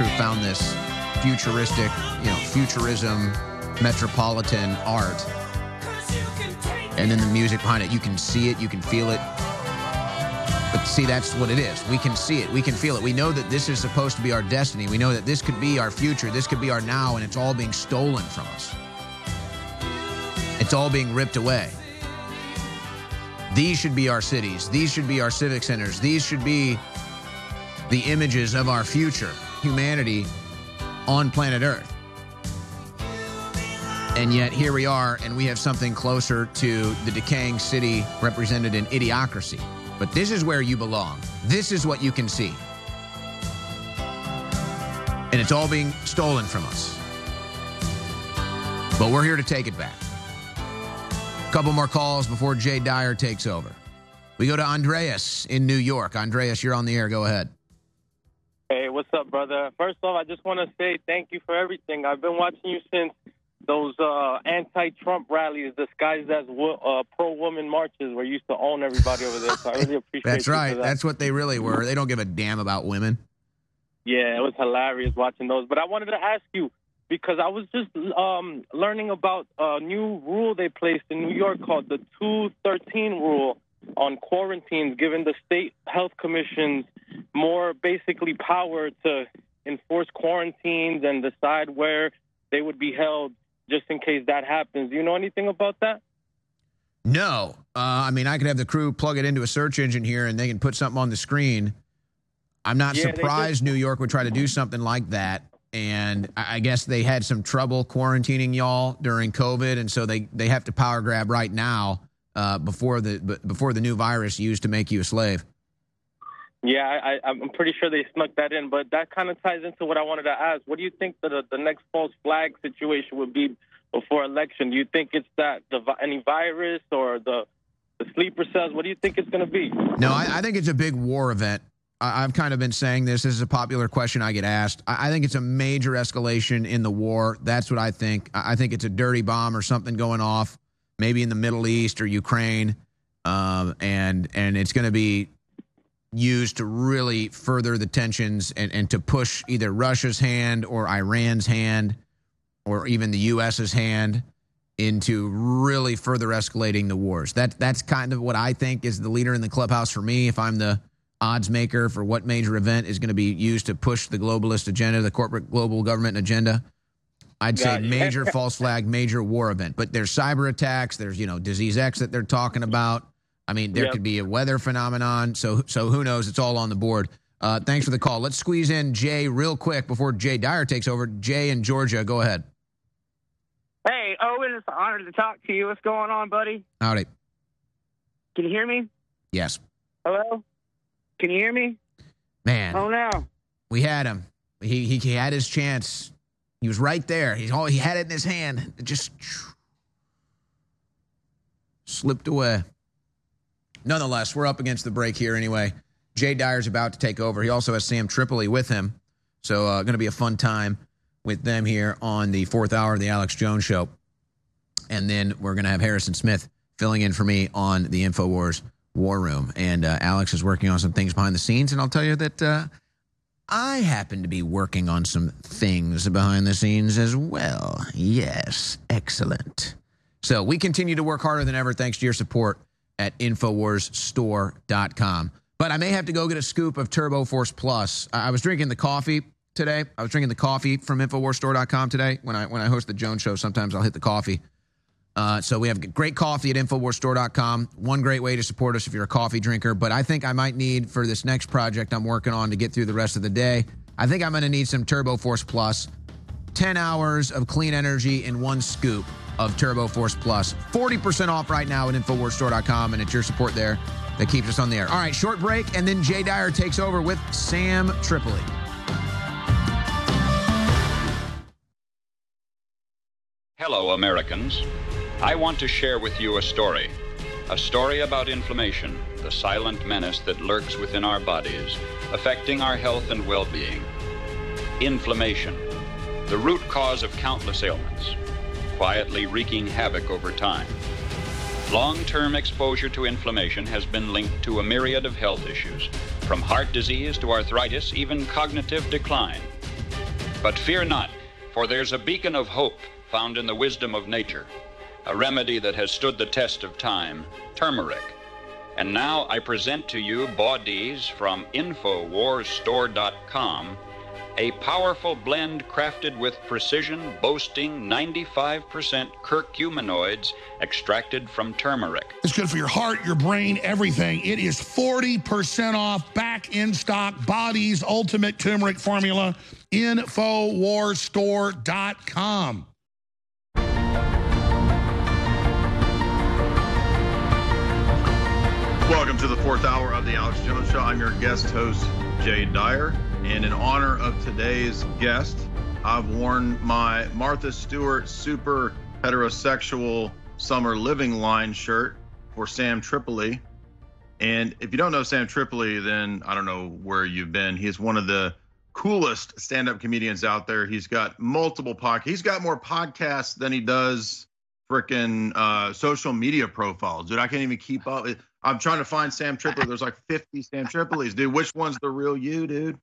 Crew found this futuristic, you know, futurism, metropolitan art. And then the music behind it, you can see it, you can feel it. But see, that's what it is. We can see it, we can feel it. We know that this is supposed to be our destiny. We know that this could be our future, this could be our now, and it's all being stolen from us. It's all being ripped away. These should be our cities. These should be our civic centers. These should be the images of our future, humanity on planet Earth. And yet here we are, and we have something closer to the decaying city represented in idiocracy. But this is where you belong. This is what you can see. And it's all being stolen from us. But we're here to take it back. A Couple more calls before Jay Dyer takes over. We go to Andreas in New York. Andreas, you're on the air. Go ahead. What's up, brother? First off, I just want to say thank you for everything. I've been watching you since those uh, anti-Trump rallies disguised as wo- uh, pro-woman marches where you used to own everybody over there. So I really appreciate that. That's right. that. That's what they really were. They don't give a damn about women. Yeah, it was hilarious watching those. But I wanted to ask you because I was just um, learning about a new rule they placed in New York called the 213 rule on quarantines, giving the state health commissions more basically power to enforce quarantines and decide where they would be held just in case that happens. Do you know anything about that? No. Uh, I mean, I could have the crew plug it into a search engine here and they can put something on the screen. I'm not Yeah, surprised New York would try to do something like that. And I guess they had some trouble quarantining y'all during COVID, and so they, they have to power grab right now uh, before the before the new virus used to make you a slave. Yeah, I, I'm pretty sure they snuck that in, but that kind of ties into what I wanted to ask. What do you think the the next false flag situation would be before election? Do you think it's that the any virus or the the sleeper cells? What do you think it's going to be? No, I, I think it's a big war event. I, I've kind of been saying this. This is a popular question I get asked. I, I think it's a major escalation in the war. That's what I think. I, I think it's a dirty bomb or something going off, maybe in the Middle East or Ukraine, um, and and it's going to be used to really further the tensions and, and to push either Russia's hand or Iran's hand or even the U.S.'s hand into really further escalating the wars. That that's kind of what I think is the leader in the clubhouse for me. If I'm the odds maker for what major event is going to be used to push the globalist agenda, the corporate global government agenda, I'd say Got you. major false flag, major war event. But there's cyber attacks. There's you know disease X that they're talking about. I mean, there Yep. could be a weather phenomenon. So so who knows? It's all on the board. Uh, thanks for the call. Let's squeeze in Jay real quick before Jay Dyer takes over. Jay in Georgia, go ahead. Hey, Owen, it's an honor to talk to you. What's going on, buddy? Howdy. Can you hear me? Yes, Hello? Can you hear me? man. Oh, no. We had him. He, he he had his chance. He was right there. He's all he had it in his hand. It just slipped away. Nonetheless, we're up against the break here anyway. Jay Dyer's about to take over. He also has Sam Tripoli with him. So uh, going to be a fun time with them here on the fourth hour of the Alex Jones show. And then we're going to have Harrison Smith filling in for me on the InfoWars War Room. And uh, Alex is working on some things behind the scenes. And I'll tell you that uh, I happen to be working on some things behind the scenes as well. Yes, excellent. So we continue to work harder than ever thanks to your support at InfoWarsStore.com. But I may have to go get a scoop of Turbo Force Plus. I was drinking the coffee today. I was drinking the coffee from InfoWarsStore.com today. When I when I host the Jones Show, sometimes I'll hit the coffee. Uh, so we have great coffee at InfoWarsStore.com. One great way to support us if you're a coffee drinker. But I think I might need for this next project I'm working on to get through the rest of the day. I think I'm going to need some Turbo Force Plus. 10 hours of clean energy in one scoop of Turbo Force Plus. 40% off right now at InfoWarsStore.com, and it's your support there that keeps us on the air. All right, short break, and then Jay Dyer takes over with Sam Tripoli. Hello, Americans. I want to share with you a story. A story about inflammation, the silent menace that lurks within our bodies, affecting our health and well being. Inflammation, the root cause of countless ailments, quietly wreaking havoc over time. Long term exposure to inflammation has been linked to a myriad of health issues, from heart disease to arthritis, even cognitive decline. But fear not, for there's a beacon of hope found in the wisdom of nature, a remedy that has stood the test of time turmeric. And now I present to you bodies from InfoWarsStore.com a powerful blend crafted with precision, boasting 95% curcuminoids extracted from turmeric. It's good for your heart, your brain, everything. It is 40% off, back in stock, Body's Ultimate Turmeric Formula, InfoWarsStore.com. Welcome to the fourth hour of the Alex Jones Show. I'm your guest host, Jay Dyer. And in honor of today's guest, I've worn my Martha Stewart super heterosexual summer living line shirt for Sam Tripoli. And if you don't know Sam Tripoli, then I don't know where you've been. He's one of the coolest stand-up comedians out there. He's got multiple podcasts. He's got more podcasts than he does freaking uh, social media profiles, dude. I can't even keep up. I'm trying to find Sam Tripoli. There's like 50 Sam Tripolis, dude. Which one's the real you, dude?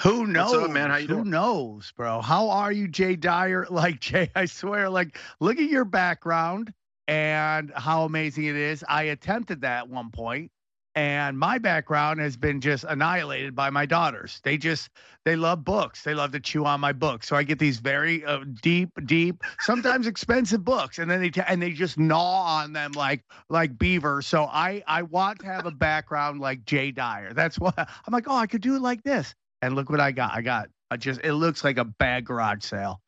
Who knows, up, man? How you Who doing? knows, bro? How are you, Jay Dyer? Like Jay, I swear, like look at your background and how amazing it is. I attempted that at one point, and my background has been just annihilated by my daughters. They just they love books. They love to chew on my books. So I get these very uh, deep, deep, sometimes expensive books, and then they t- and they just gnaw on them like like beaver. So I I want to have a background like Jay Dyer. That's why I'm like, oh, I could do it like this. And look what I got. I got I just it looks like a bad garage sale.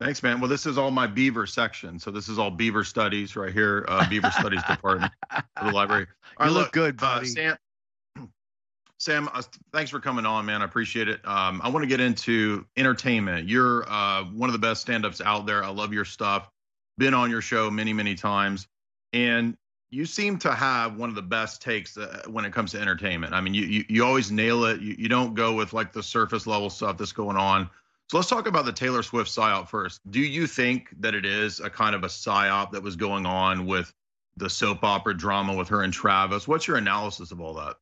Thanks, man. Well, this is all my Beaver section. So this is all Beaver studies right here, uh, Beaver Studies Department of the library. All You right, look good, uh. Sam, Sam, uh, thanks for coming on, man. I appreciate it. Um, I want to get into entertainment. You're uh, one of the best stand-ups out there. I love your stuff. Been on your show many, many times, and you seem to have one of the best takes uh, when it comes to entertainment. I mean, you you, you always nail it. You, you don't go with like the surface level stuff that's going on. So let's talk about the Taylor Swift psyop first. Do you think that it is a kind of a psyop that was going on with the soap opera drama with her and Travis? What's your analysis of all that?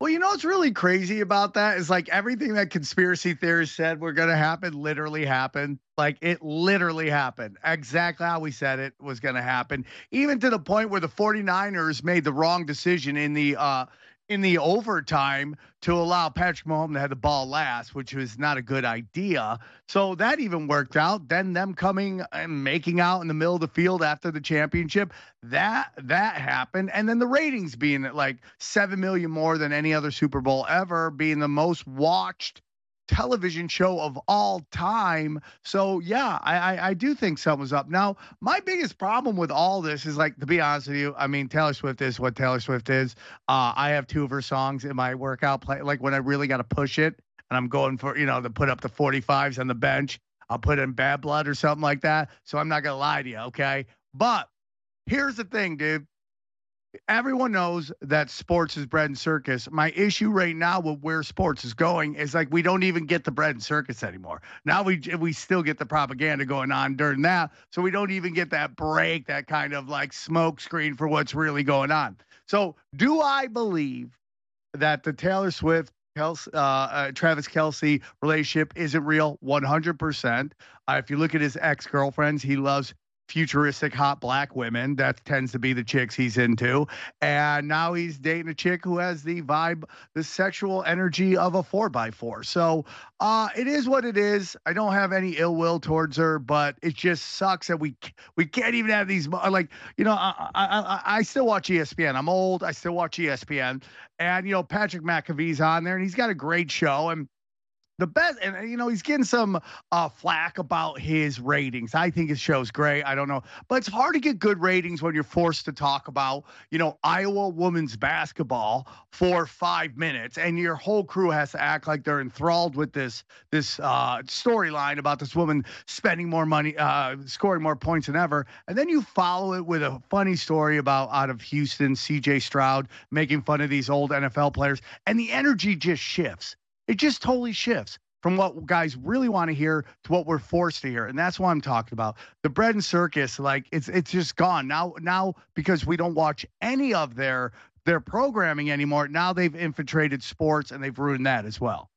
Well, you know what's really crazy about that is like everything that conspiracy theorists said were going to happen literally happened. Like it literally happened. Exactly how we said it was going to happen. Even to the point where the 49ers made the wrong decision in the uh in the overtime to allow Patrick Mahomes to have the ball last, which was not a good idea. So that even worked out. Then them coming and making out in the middle of the field after the championship, that that happened. And then the ratings being at like seven million more than any other Super Bowl ever, being the most watched television show of all time. So yeah, I, I I do think something's up. Now, my biggest problem with all this is like to be honest with you, I mean Taylor Swift is what Taylor Swift is. Uh, I have two of her songs in my workout play. Like when I really got to push it, and I'm going for you know to put up the 45s on the bench, I'll put in Bad Blood or something like that. So I'm not gonna lie to you, okay? But here's the thing, dude everyone knows that sports is bread and circus. My issue right now with where sports is going is like we don't even get the bread and circus anymore. Now we we still get the propaganda going on during that, so we don't even get that break, that kind of like smoke screen for what's really going on. So, do I believe that the Taylor Swift Kelce, uh, uh, Travis Kelce relationship isn't real? 100%. Uh, if you look at his ex girlfriends, he loves futuristic hot black women. That tends to be the chicks he's into. And now he's dating a chick who has the vibe, the sexual energy of a four by four. So uh, it is what it is. I don't have any ill will towards her, but it just sucks that we we can't even have these like you know I I I, still watch ESPN. I'm old. I still watch ESPN, and you know Patrick McAfee's on there, and he's got a great show and the best and you know he's getting some uh flack about his ratings. I think his show's great. I don't know but it's hard to get good ratings when you're forced to talk about you know iowa women's basketball for five minutes and your whole crew has to act like they're enthralled with this this uh storyline about this woman spending more money uh scoring more points than ever and then you follow it with a funny story about out of houston cj stroud making fun of these old nfl players and the energy just shifts it just totally shifts. from what guys really want to hear to what we're forced to hear. And that's what I'm talking about. The bread and circus, like it's it's just gone. Now now because we don't watch any of their their programming anymore, now they've infiltrated sports and they've ruined that as well.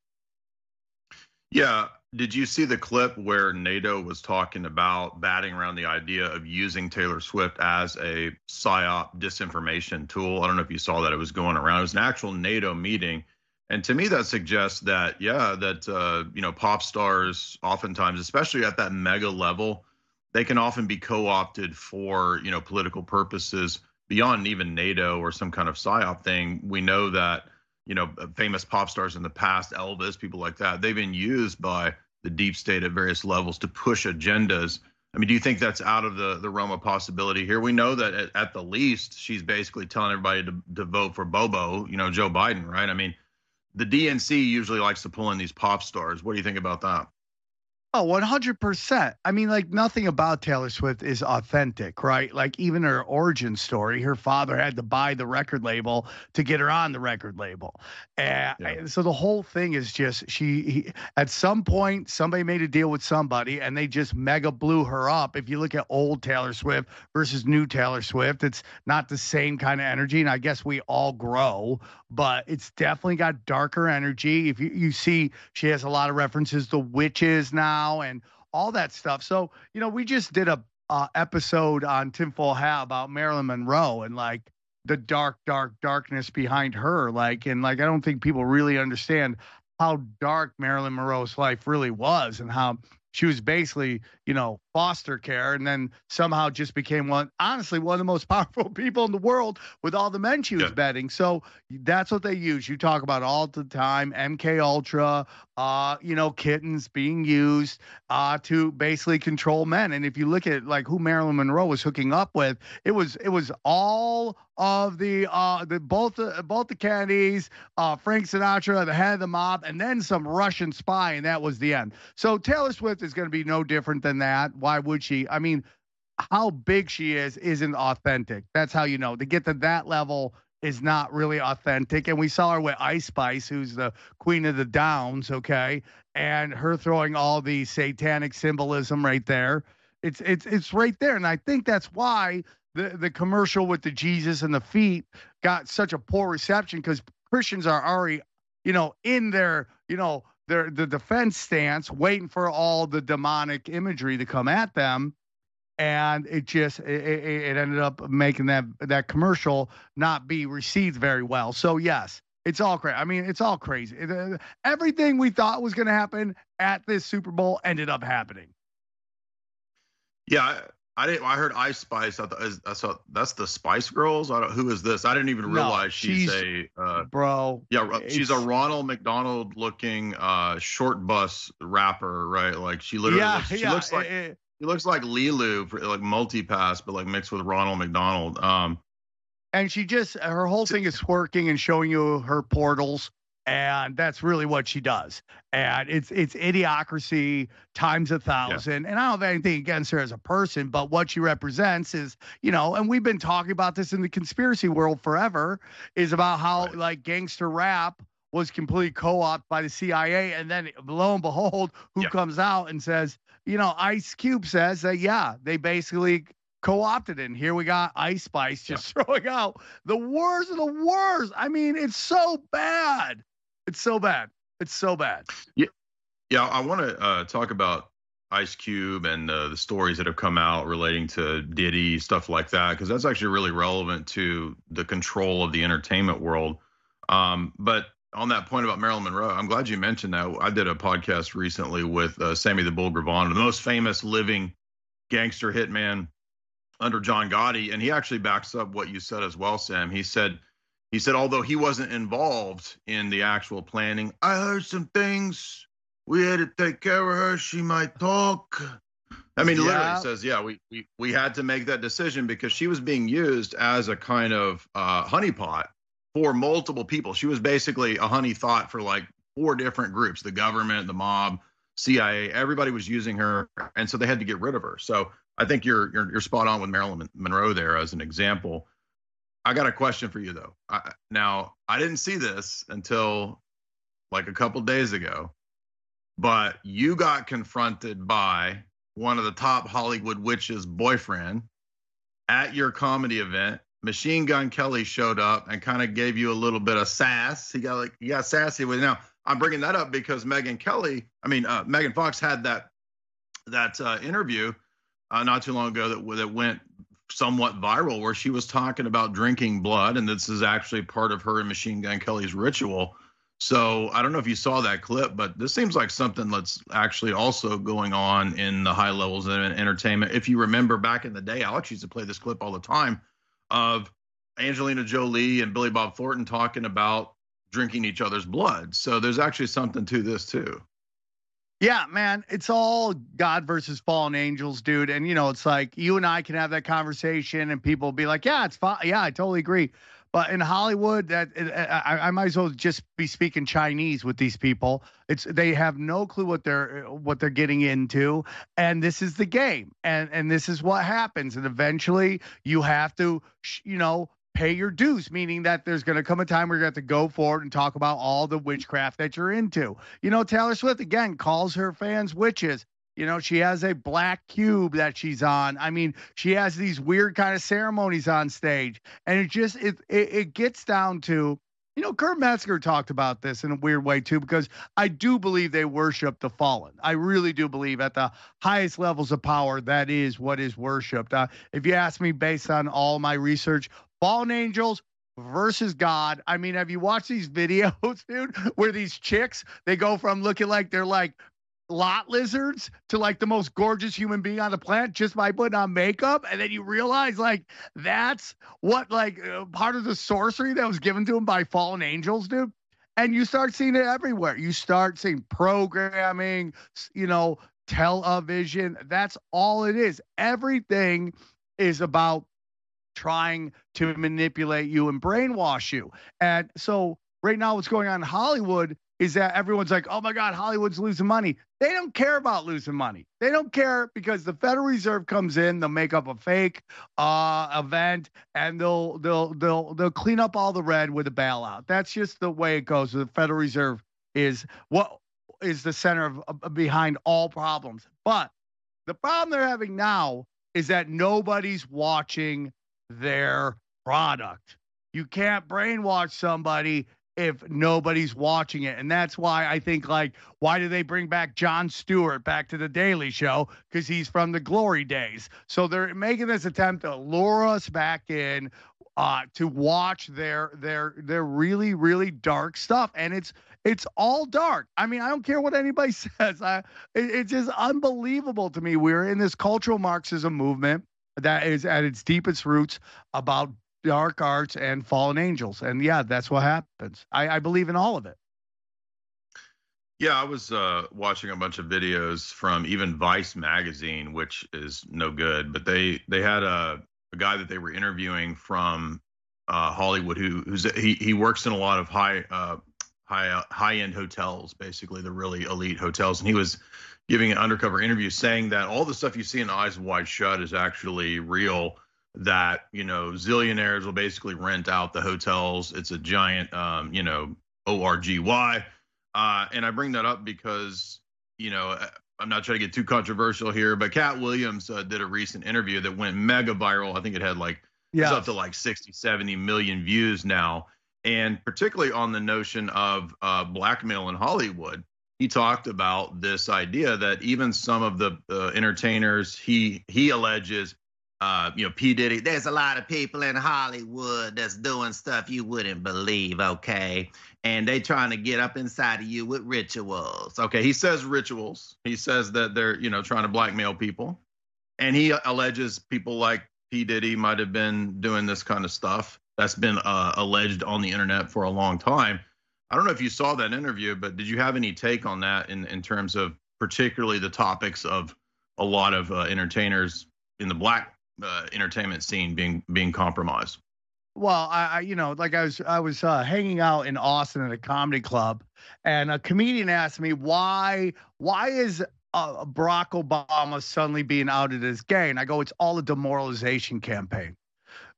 Yeah. Did you see the clip where NATO was talking about batting around the idea of using Taylor Swift as a psyop disinformation tool? I don't know if you saw that. It was going around. It was an actual NATO meeting and to me, that suggests that, yeah, that, uh, you know, pop stars oftentimes, especially at that mega level, they can often be co opted for, you know, political purposes beyond even NATO or some kind of PSYOP thing. We know that, you know, famous pop stars in the past, Elvis, people like that, they've been used by the deep state at various levels to push agendas. I mean, do you think that's out of the, the realm of possibility here? We know that at, at the least, she's basically telling everybody to, to vote for Bobo, you know, Joe Biden, right? I mean, the DNC usually likes to pull in these pop stars. What do you think about that? Oh, 100%. I mean, like nothing about Taylor Swift is authentic, right? Like even her origin story, her father had to buy the record label to get her on the record label. And yeah. so the whole thing is just she he, at some point somebody made a deal with somebody and they just mega blew her up. If you look at old Taylor Swift versus new Taylor Swift, it's not the same kind of energy and I guess we all grow, but it's definitely got darker energy. If you you see she has a lot of references to witches now and all that stuff. So, you know, we just did a uh, episode on Tinfoil Hat about Marilyn Monroe and like the dark, dark darkness behind her. Like, and like, I don't think people really understand how dark Marilyn Monroe's life really was and how she was basically, you know, foster care and then somehow just became one, honestly, one of the most powerful people in the world with all the men she was yeah. betting. So that's what they use. You talk about all the time, MK Ultra, uh, you know, kittens being used uh, to basically control men. And if you look at like who Marilyn Monroe was hooking up with, it was it was all of the uh the both the both the Kennedys, uh Frank Sinatra, the head of the mob, and then some Russian spy, and that was the end. So Taylor Swift is going to be no different than that. Why would she? I mean, how big she is isn't authentic. That's how you know. To get to that level is not really authentic. And we saw her with Ice Spice, who's the queen of the downs, okay? And her throwing all the satanic symbolism right there. It's it's it's right there. And I think that's why the the commercial with the Jesus and the feet got such a poor reception because Christians are already, you know, in their, you know, their the defense stance, waiting for all the demonic imagery to come at them, and it just it, it ended up making that that commercial not be received very well. So yes, it's all crazy. I mean, it's all crazy. Uh, everything we thought was going to happen at this Super Bowl ended up happening. Yeah, I didn't. I heard Ice Spice. I thought, I saw that's the Spice Girls. I don't. Who is this? I didn't even realize no, she's, she's, a uh, bro. Yeah, she's a Ronald McDonald looking uh, short bus rapper, right? Like she literally. Yeah, looks, she yeah, looks like. It, she looks like Leeloo, for, like multi-pass, but like mixed with Ronald McDonald. Um, and she just her whole thing is twerking and showing you her portals and that's really what she does. And it's it's idiocracy times a thousand. Yeah. And I don't have anything against her as a person, but what she represents is, you know, and we've been talking about this in the conspiracy world forever, is about how right. like gangster rap was completely co-opted by the CIA, and then lo and behold, who yeah. comes out and says, you know, Ice Cube says that yeah, they basically co-opted it. And here we got Ice Spice just yeah. throwing out the worst of the worst. I mean, it's so bad. It's so bad. It's so bad. Yeah, yeah. I want to uh, talk about Ice Cube and uh, the stories that have come out relating to Diddy stuff like that, because that's actually really relevant to the control of the entertainment world. Um, but on that point about Marilyn Monroe, I'm glad you mentioned that. I did a podcast recently with uh, Sammy the Bull Gravano, the most famous living gangster hitman under John Gotti, and he actually backs up what you said as well, Sam. He said he said, although he wasn't involved in the actual planning, I heard some things. We had to take care of her. She might talk. I mean, yeah. literally says, yeah, we, we we had to make that decision because she was being used as a kind of uh, honeypot for multiple people. She was basically a honey thought for like four different groups: the government, the mob, CIA. Everybody was using her, and so they had to get rid of her. So I think you're you're, you're spot on with Marilyn Monroe there as an example. I got a question for you though. I, now, I didn't see this until like a couple days ago. but you got confronted by one of the top Hollywood witches' boyfriend at your comedy event. Machine Gun Kelly showed up and kind of gave you a little bit of sass. He got like he got sassy with You. now. I'm bringing that up because Megan Kelly, I mean uh, Megan Fox had that that uh, interview uh, not too long ago that that went somewhat viral where she was talking about drinking blood and this is actually part of her and Machine Gun Kelly's ritual. So I don't know if you saw that clip, but this seems like something that's actually also going on in the high levels of entertainment. If you remember back in the day, Alex used to play this clip all the time of Angelina Jolie and Billy Bob Thornton talking about drinking each other's blood. So there's actually something to this too. Yeah, man, it's all God versus fallen angels, dude. And you know, it's like you and I can have that conversation, and people be like, "Yeah, it's fine. Yeah, I totally agree." But in Hollywood, that I, I, might as well just be speaking Chinese with these people. It's they have no clue what they're uh, what they're getting into, and this is the game, and and this is what happens. And eventually, you have to, you know, pay your dues, meaning that there's going to come a time where you have to go forward and talk about all the witchcraft that you're into. You know, Taylor Swift again calls her fans witches. You know, she has a black cube that she's on. I mean, she has these weird kind of ceremonies on stage, and it just it it, it gets down to. You know, Kurt Metzger talked about this in a weird way too, because I do believe they worship the fallen. I really do believe at the highest levels of power, that is what is worshipped. Uh, if you ask me, based on all my research, fallen angels versus God. I mean, have you watched these videos, dude, where these chicks they go from looking like they're like lot lizards to like the most gorgeous human being on the planet just by putting on makeup and then you realize like that's what like uh, part of the sorcery that was given to him by fallen angels dude and you start seeing it everywhere. You start seeing programming you know television. That's all it is. Everything is about trying to manipulate you and brainwash you. And so right now what's going on in Hollywood is that everyone's like, "Oh my god, Hollywood's losing money." They don't care about losing money. They don't care because the Federal Reserve comes in, they'll make up a fake uh, event and they'll they'll they'll they'll clean up all the red with a bailout. That's just the way it goes. The Federal Reserve is what is the center of, of behind all problems. But the problem they're having now is that nobody's watching their product. You can't brainwash somebody if nobody's watching it. And that's why I think like why do they bring back Jon Stewart back to the Daily Show cuz he's from the glory days. So they're making this attempt to lure us back in uh, to watch their their their really really dark stuff and it's it's all dark. I mean, I don't care what anybody says. I it, it's just unbelievable to me. We're in this cultural Marxism movement that is at its deepest roots about dark arts and fallen angels. And yeah, that's what happens. I, I believe in all of it. Yeah, I was uh, watching a bunch of videos from even Vice magazine, which is no good, but they they had a, a guy that they were interviewing from uh, Hollywood who who's he he works in a lot of high uh, high uh, high end hotels, basically the really elite hotels, and he was giving an undercover interview saying that all the stuff you see in Eyes Wide Shut is actually real. That you know, zillionaires will basically rent out the hotels. It's a giant, um, you know, orgy. Uh, and I bring that up because you know I'm not trying to get too controversial here, but Katt Williams uh, did a recent interview that went mega viral. I think it had like yeah. up to like 60, 70 million views now, and particularly on the notion of uh, blackmail in Hollywood he talked about this idea that even some of the uh, entertainers he he alleges uh, you know, P. Diddy, there's a lot of people in Hollywood that's doing stuff you wouldn't believe, okay? And they trying to get up inside of you with rituals. Okay, he says rituals. He says that they're, you know, trying to blackmail people. And he alleges people like P. Diddy might have been doing this kind of stuff. That's been uh, alleged on the internet for a long time. I don't know if you saw that interview, but did you have any take on that in, in terms of particularly the topics of a lot of uh, entertainers in the black uh, entertainment scene being being compromised? Well, I, I, you know, like I was, I was uh, hanging out in Austin at a comedy club, and a comedian asked me why, why is uh, Barack Obama suddenly being outed as gay? And I go, it's all a demoralization campaign.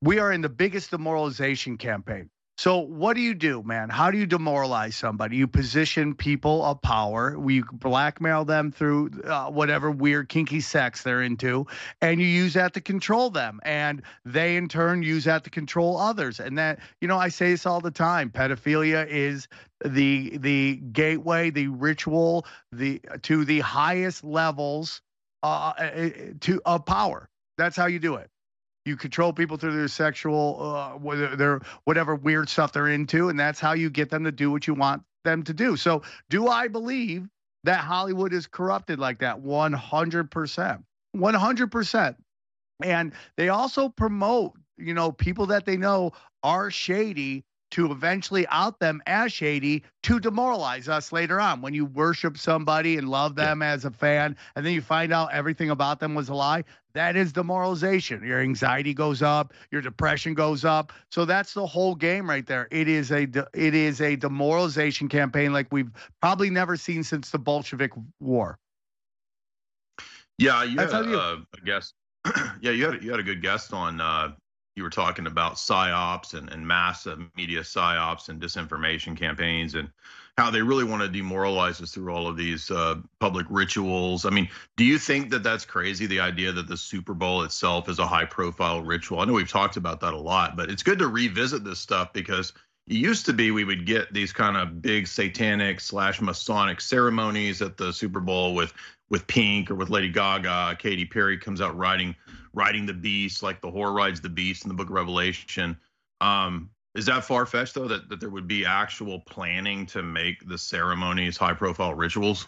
We are in the biggest demoralization campaign. So what do you do, man? How do you demoralize somebody? You position people of power. You blackmail them through uh, whatever weird kinky sex they're into, and you use that to control them. And they in turn use that to control others. And that you know, I say this all the time. Pedophilia is the the gateway, the ritual, the to the highest levels uh, uh, uh to of power. That's how you do it. You control people through their sexual, uh, whatever weird stuff they're into, and that's how you get them to do what you want them to do. So, do I believe that Hollywood is corrupted like that? One hundred percent, one hundred percent. And they also promote, you know, people that they know are shady to eventually out them as shady to demoralize us later on. When you worship somebody and love them yeah. as a fan, and then you find out everything about them was a lie, that is demoralization. Your anxiety goes up, your depression goes up. So that's the whole game right there. It is a de- it is a demoralization campaign like we've probably never seen since the Bolshevik War. Yeah, you had, you- uh, a guest. yeah, you had you had a good guest on uh, you were talking about psyops and, and mass media psyops and disinformation campaigns and how they really want to demoralize us through all of these uh, public rituals. I mean, do you think that that's crazy? The idea that the Super Bowl itself is a high profile ritual. I know we've talked about that a lot, but it's good to revisit this stuff because it used to be we would get these kind of big satanic slash Masonic ceremonies at the Super Bowl with with Pink or with Lady Gaga. Katy Perry comes out riding riding the beast like the whore rides the beast in the Book of Revelation. Um, is that far fetched though that, that there would be actual planning to make the ceremonies high profile rituals?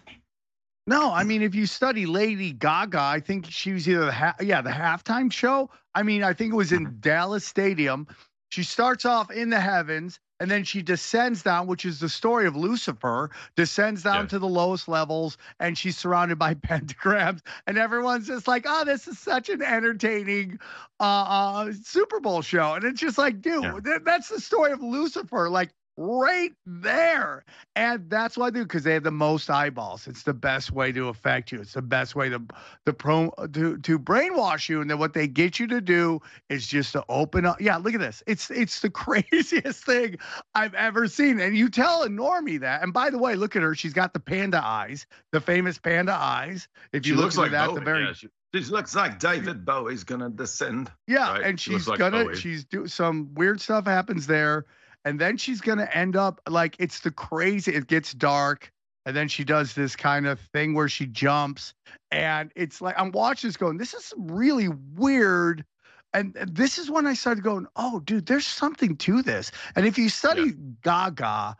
No, I mean if you study Lady Gaga, I think she was either the ha- yeah the halftime show. I mean I think it was in mm-hmm. Dallas Stadium. She starts off in the heavens and then she descends down, which is the story of Lucifer, descends down yeah. to the lowest levels, and she's surrounded by pentagrams, and everyone's just like, "Oh, this is such an entertaining uh, uh, Super Bowl show," and it's just like, dude, yeah. th- that's the story of Lucifer. Like right there. And that's why I do because they have the most eyeballs. It's the best way to affect you. It's the best way to the pro to to brainwash you. And then what they get you to do is just to open up. Yeah, look at this. It's it's the craziest thing I've ever seen. And you tell a normie that. And by the way, look at her. She's got the panda eyes, the famous panda eyes. If you she look looks like that, the very yeah, she- she looks like David Bowie's gonna descend. Yeah, right? and she's looks like gonna Bowie. she's do some weird stuff happens there and then she's going to end up like it's the crazy it gets dark and then she does this kind of thing where she jumps and it's like i'm watching this going this is really weird and this is when i started going oh dude there's something to this and if you study yeah. gaga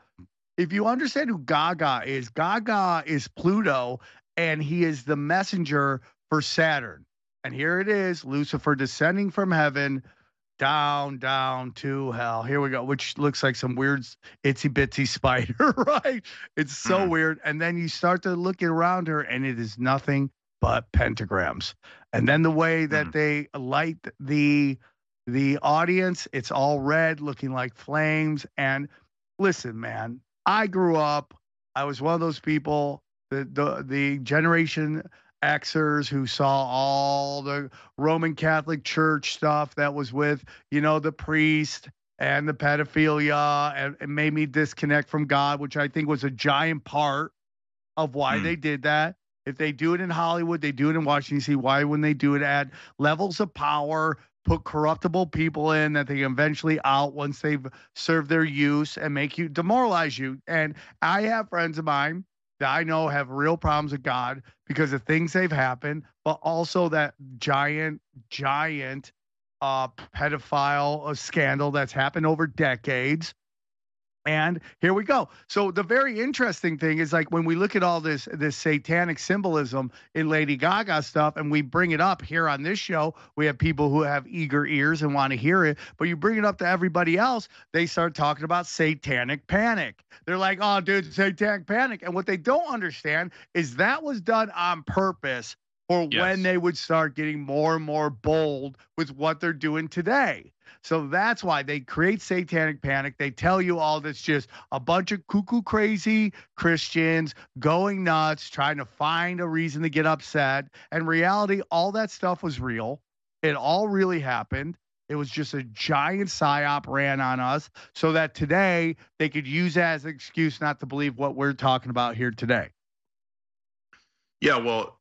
if you understand who gaga is gaga is pluto and he is the messenger for saturn and here it is lucifer descending from heaven down, down to hell. Here we go, which looks like some weird itsy bitsy spider, right? It's so mm-hmm. weird. And then you start to look around her, and it is nothing but pentagrams. And then the way that mm-hmm. they light the the audience, it's all red, looking like flames. And listen, man, I grew up. I was one of those people. The the the generation Xers who saw all the Roman Catholic Church stuff that was with, you know, the priest and the pedophilia and, and made me disconnect from God, which I think was a giant part of why mm. they did that. If they do it in Hollywood, they do it in Washington, D.C. Why wouldn't they do it at levels of power, put corruptible people in that they eventually out once they've served their use and make you demoralize you? And I have friends of mine that I know have real problems with God because of things they've happened, but also that giant, giant uh, pedophile uh, scandal that's happened over decades and here we go. So the very interesting thing is like when we look at all this this satanic symbolism in Lady Gaga stuff and we bring it up here on this show, we have people who have eager ears and want to hear it, but you bring it up to everybody else, they start talking about satanic panic. They're like, "Oh, dude, satanic panic." And what they don't understand is that was done on purpose for yes. when they would start getting more and more bold with what they're doing today. So that's why they create satanic panic. They tell you all this just a bunch of cuckoo crazy Christians going nuts, trying to find a reason to get upset. And reality, all that stuff was real. It all really happened. It was just a giant psyop ran on us so that today they could use that as an excuse not to believe what we're talking about here today. Yeah, well,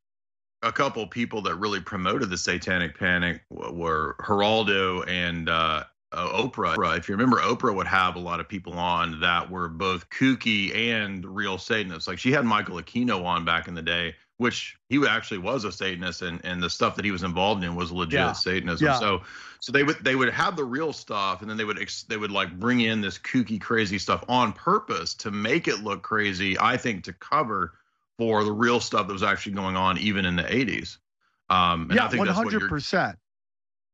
a couple people that really promoted the satanic panic were Geraldo and uh, Oprah. If you remember, Oprah would have a lot of people on that were both kooky and real Satanists. Like she had Michael Aquino on back in the day, which he actually was a Satanist, and and the stuff that he was involved in was legit yeah. Satanism. Yeah. So so they would they would have the real stuff, and then they would they would like bring in this kooky, crazy stuff on purpose to make it look crazy. I think to cover for the real stuff that was actually going on even in the 80s. Um, yeah, one hundred percent.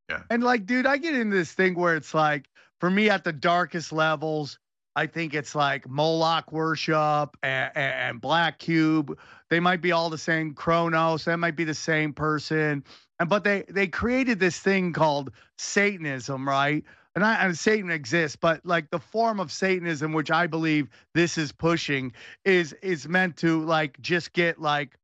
Yeah. And like, dude, I get into this thing where it's like, for me, at the darkest levels, I think it's like Moloch worship and, and, Black Cube. They might be all the same. Kronos, that might be the same person. And but they they created this thing called Satanism, right? And, I, and Satan exists, but like the form of Satanism, which I believe this is pushing, is is meant to like just get like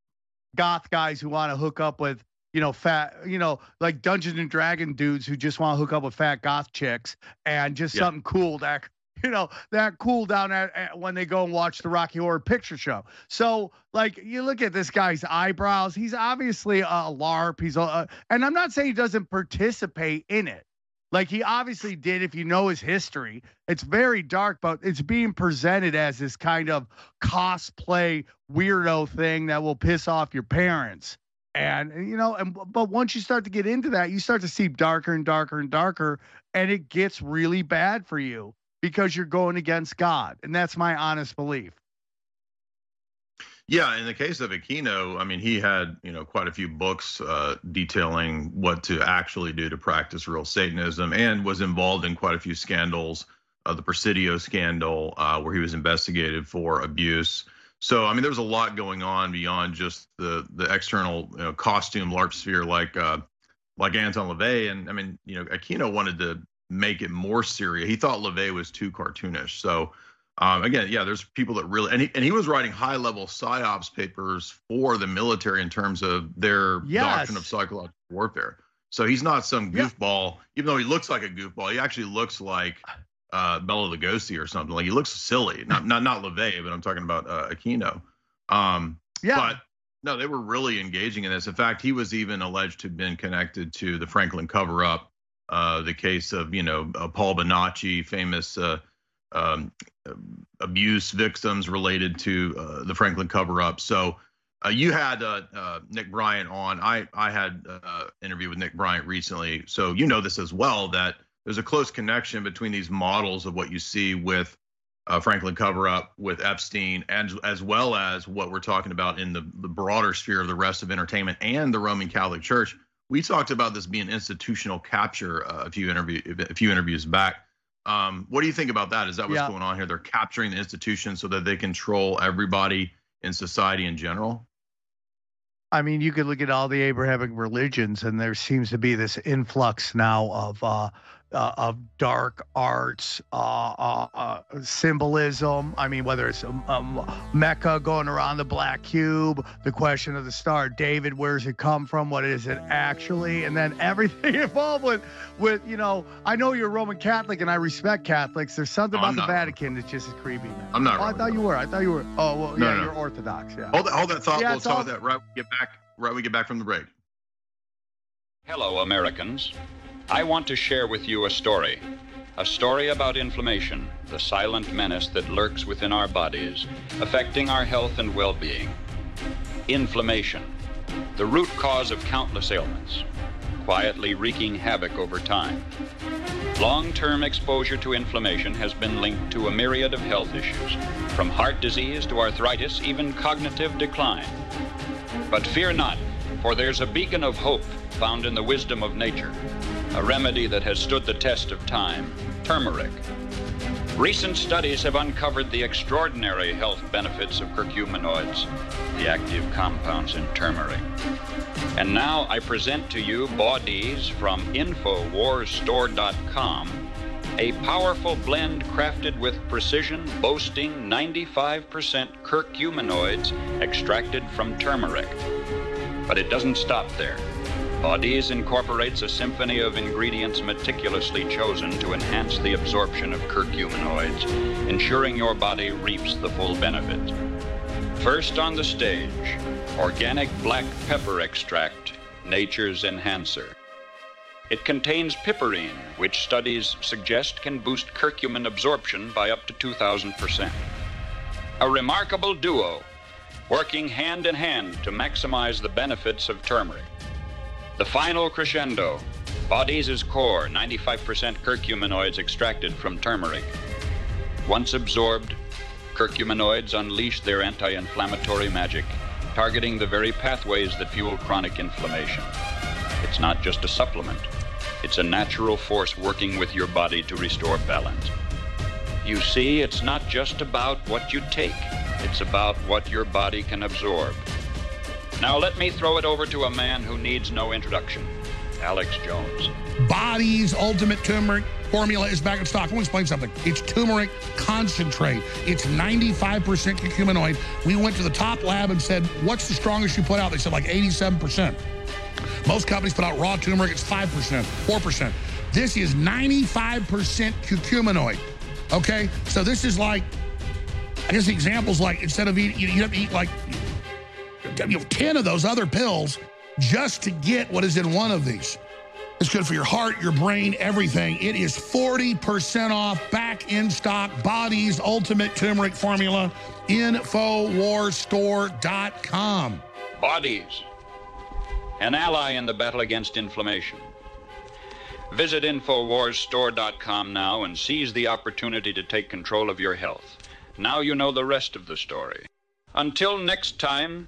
goth guys who want to hook up with you know fat you know like Dungeons and Dragon dudes who just want to hook up with fat goth chicks and just yeah. something cool that you know that cool down at, at, when they go and watch the Rocky Horror Picture Show. So like you look at this guy's eyebrows, he's obviously a LARP. He's a, and I'm not saying he doesn't participate in it. Like he obviously did, if you know his history. It's very dark, but it's being presented as this kind of cosplay weirdo thing that will piss off your parents. And you know, and but once you start to get into that, you start to see darker and darker and darker, and it gets really bad for you because you're going against God. And that's my honest belief. Yeah, in the case of Aquino, I mean, he had you know quite a few books uh, detailing what to actually do to practice real Satanism, and was involved in quite a few scandals. Uh, the Presidio scandal, uh, where he was investigated for abuse. So, I mean, there was a lot going on beyond just the the external you know, costume LARP sphere, like uh, like Anton LaVey. And I mean, you know, Aquino wanted to make it more serious. He thought LaVey was too cartoonish. So um, again, yeah, there's people that really, and he, and he was writing high level psyops papers for the military in terms of their yes. doctrine of psychological warfare. So he's not some goofball, yeah. even though he looks like a goofball. He actually looks like uh, Bela Lugosi or something. Like he looks silly. Not not not LaVey, but I'm talking about uh, Aquino. Um, yeah. But no, they were really engaging in this. In fact, he was even alleged to have been connected to the Franklin cover up, uh, the case of you know uh, Paul Bonacci, famous uh, um, abuse victims related to uh, the Franklin cover up. So uh, you had uh, uh Nick Bryant on. I I had an uh, interview with Nick Bryant recently. So you know this as well that there's a close connection between these models of what you see with uh, Franklin cover up with Epstein, and as well as what we're talking about in the, the broader sphere of the rest of entertainment and the Roman Catholic Church. We talked about this being institutional capture a few interview a few interviews back. Um, what do you think about that? Is that what's yeah. going on here? They're capturing the institution so that they control everybody in society in general. I mean, you could look at all the Abrahamic religions, and there seems to be this influx now of uh, uh, of dark arts, uh, uh, uh, symbolism. I mean, whether it's um, um, Mecca going around the black cube, the question of the Star David, where's it come from? What is it actually? And then everything involved with, with you know, I know you're Roman Catholic, and I respect Catholics. There's something oh, about the Vatican that's just creepy. Man. I'm not. Oh, I thought you were. I thought you were. Oh well, no, yeah, no. you're Orthodox. Yeah. Hold that. Hold that thought. Yeah, we'll talk all... that right. We get back. Right. We get back from the break. Hello, Americans. I want to share with you a story. A story about inflammation, the silent menace that lurks within our bodies, affecting our health and well being. Inflammation, the root cause of countless ailments, quietly wreaking havoc over time. Long term exposure to inflammation has been linked to a myriad of health issues, from heart disease to arthritis, even cognitive decline. But fear not, for there's a beacon of hope found in the wisdom of nature a remedy that has stood the test of time turmeric. Recent studies have uncovered the extraordinary health benefits of curcuminoids, the active compounds in turmeric. And now I present to you bodies from InfoWarsStore.com, a powerful blend crafted with precision boasting 95% curcuminoids extracted from turmeric. But it doesn't stop there. Bodies incorporates a symphony of ingredients meticulously chosen to enhance the absorption of curcuminoids, ensuring your body reaps the full benefit. First on the stage, organic black pepper extract, nature's enhancer. It contains piperine, which studies suggest can boost curcumin absorption by up to 2,000%. A remarkable duo, working hand in hand to maximize the benefits of turmeric. The final crescendo, Bodies' core, 95% curcuminoids extracted from turmeric. Once absorbed, curcuminoids unleash their anti inflammatory magic, targeting the very pathways that fuel chronic inflammation. It's not just a supplement, it's a natural force working with your body to restore balance. You see, it's not just about what you take, it's about what your body can absorb. Now let me throw it over to a man who needs no introduction Alex Jones. Body's Ultimate Turmeric formula is back in stock. Want to explain something. It's turmeric concentrate. It's 95% curcuminoid. We went to the top lab and said, what's the strongest you put out? They said like 87%. Most companies put out raw turmeric, it's 5%, 4%. This is 95% curcuminoid. Okay? So this is like, I guess the example's like instead of eating, you have to eat like you know, 10 of those other pills just to get what is in one of these. It's good for your heart, your brain, everything. It is 40% off, back in stock, Body's Ultimate Turmeric Formula, InfoWarsStore.com. Bodies, an ally in the battle against inflammation. Visit InfoWarsStore.com now and seize the opportunity to take control of your health. Now you know the rest of the story. Until next time,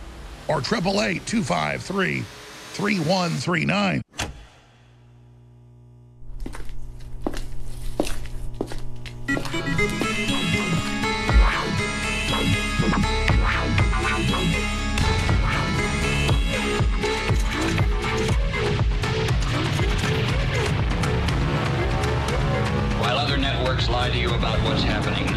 or 888 253 3139. While other networks lie to you about what's happening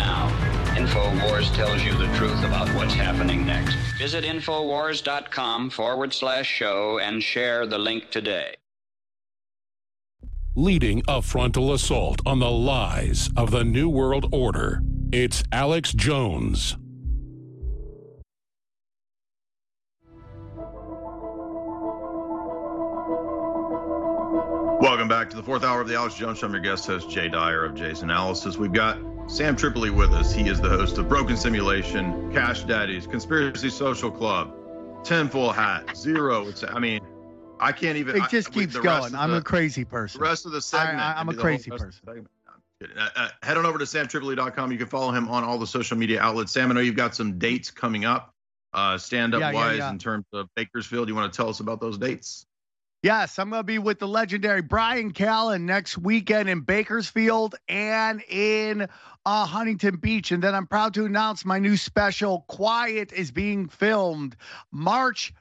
InfoWars tells you the truth about what's happening next. Visit InfoWars.com forward slash show and share the link today. leading a frontal assault on the lies of the New World Order. It's Alex Jones. Welcome back to the fourth hour of the Alex Jones Show. I'm your guest host, Jay Dyer of Jay's Analysis. We've got Sam Tripoli with us. He is the host of Broken Simulation, Cash Daddies, Conspiracy Social Club, Tinfoil Hat, Zero. It's, I mean, I can't even. It just I, keeps going. I'm the- a crazy person. The rest of the segment. I- I'm a be the whole crazy rest of the person. segment. No, I'm kidding. Uh, uh, head on over to samtripoli.com. You can follow him on all the social media outlets. Sam, I know you've got some dates coming up, uh, stand up Yeah, yeah, wise yeah. in terms of Bakersfield. You want to tell us about those dates? Yes, I'm going to be with the legendary Brian Callen next weekend in Bakersfield and in uh, Huntington Beach. And then I'm proud to announce my new special, Quiet, is being filmed March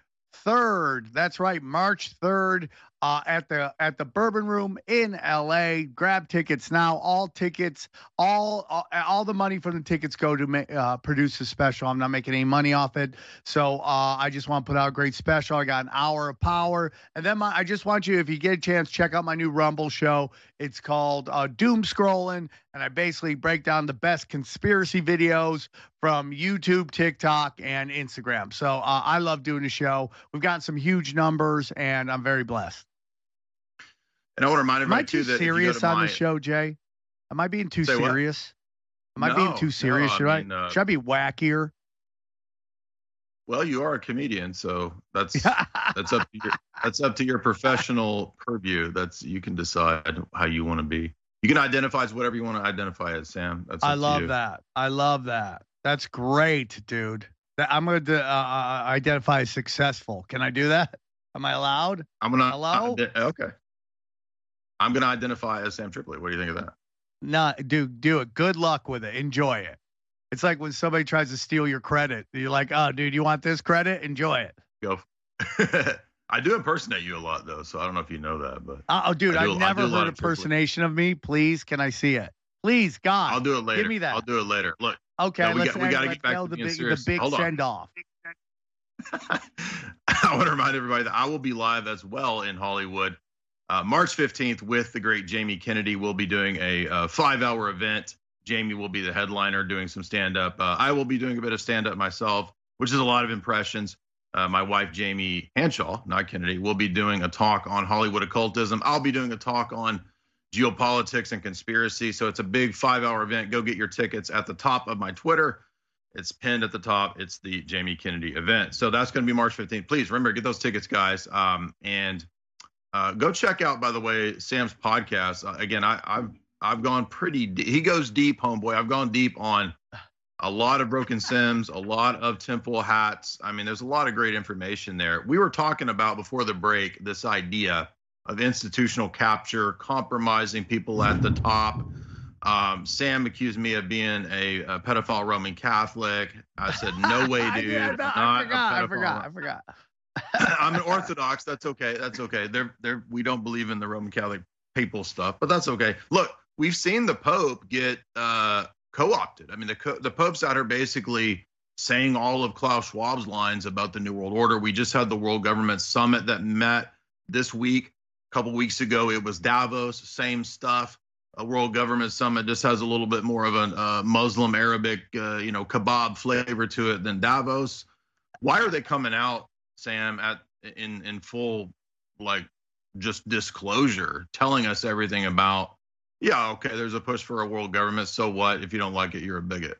3rd. That's right, March 3rd. Uh, at the at the Bourbon Room in LA. Grab tickets now. All tickets, all all, all the money from the tickets go to uh, produce a special. I'm not making any money off it, so uh, I just want to put out a great special. I got an hour of power, and then my, I just want you, if you get a chance, check out my new Rumble show. It's called uh, Doom Scrolling, and I basically break down the best conspiracy videos from YouTube, TikTok, and Instagram. So uh, I love doing the show. We've gotten some huge numbers, and I'm very blessed. And I want to remind Am I everybody too that if you go serious to on my, the show, Jay? Am I being too Say what? serious? Am I being too serious? I Should I? mean, uh, Should I be wackier? Well, you are a comedian, so that's that's up to your that's up to your professional purview. That's you can decide how you want to be. You can identify as whatever you want to identify as, Sam. That's I love that. I love that. That's great, dude. That I'm going to uh, identify as successful. Can I do that? Am I allowed? I'm gonna. Hello? uh, okay. I'm gonna identify as Sam Tripoli. What do you think of that? No, dude, do it. Good luck with it. Enjoy it. It's like when somebody tries to steal your credit. You're like, oh, dude, you want this credit? Enjoy it. Go. I do impersonate you a lot though, so I don't know if you know that, but Uh, oh, dude, I've never do a lot heard of impersonation of me. Please, can I see it? Please, God. I'll do it later. Give me that. I'll do it later. Look, okay, no, we let's, got- we gotta let's get back to the big, the big send off. I want to remind everybody that I will be live as well in Hollywood. Uh, March 15th with the great Jamie Kennedy. We'll be doing a uh, five hour event. Jamie will be the headliner doing some stand up. Uh, I will be doing a bit of stand up myself, which is a lot of impressions. Uh, my wife, Jamie Hanshaw, not Kennedy, will be doing a talk on Hollywood occultism. I'll be doing a talk on geopolitics and conspiracy. So it's a big five hour event. Go get your tickets at the top of my Twitter. It's pinned at the top. It's the Jamie Kennedy event. So that's going to be March 15th. Please remember, get those tickets, guys. Um, and uh, go check out, by the way, Sam's podcast. Uh, again, I, I've I've gone pretty. De- he goes deep, homeboy. I've gone deep on a lot of broken sims, a lot of tinfoil hats. I mean, there's a lot of great information there. We were talking about before the break this idea of institutional capture, compromising people at the top. Um, Sam accused me of being a, a pedophile Roman Catholic. I said, no way, I, dude. did- I, I'm forgot, not I a forgot. I forgot. I forgot. I'm an Orthodox. That's okay. That's okay. They're they're we don't believe in the Roman Catholic papal stuff, but that's okay. Look, we've seen the Pope get uh, co-opted. I mean, the co- the Pope's out here basically saying all of Klaus Schwab's lines about the New World Order. We just had the World Government Summit that met this week. A couple weeks ago, it was Davos. Same stuff. A World Government Summit just has a little bit more of a uh, Muslim Arabic, uh, you know, kebab flavor to it than Davos. Why are they coming out Sam at in in full like just disclosure, telling us everything about yeah, okay, there's a push for a world government. So what? If you don't like it, you're a bigot.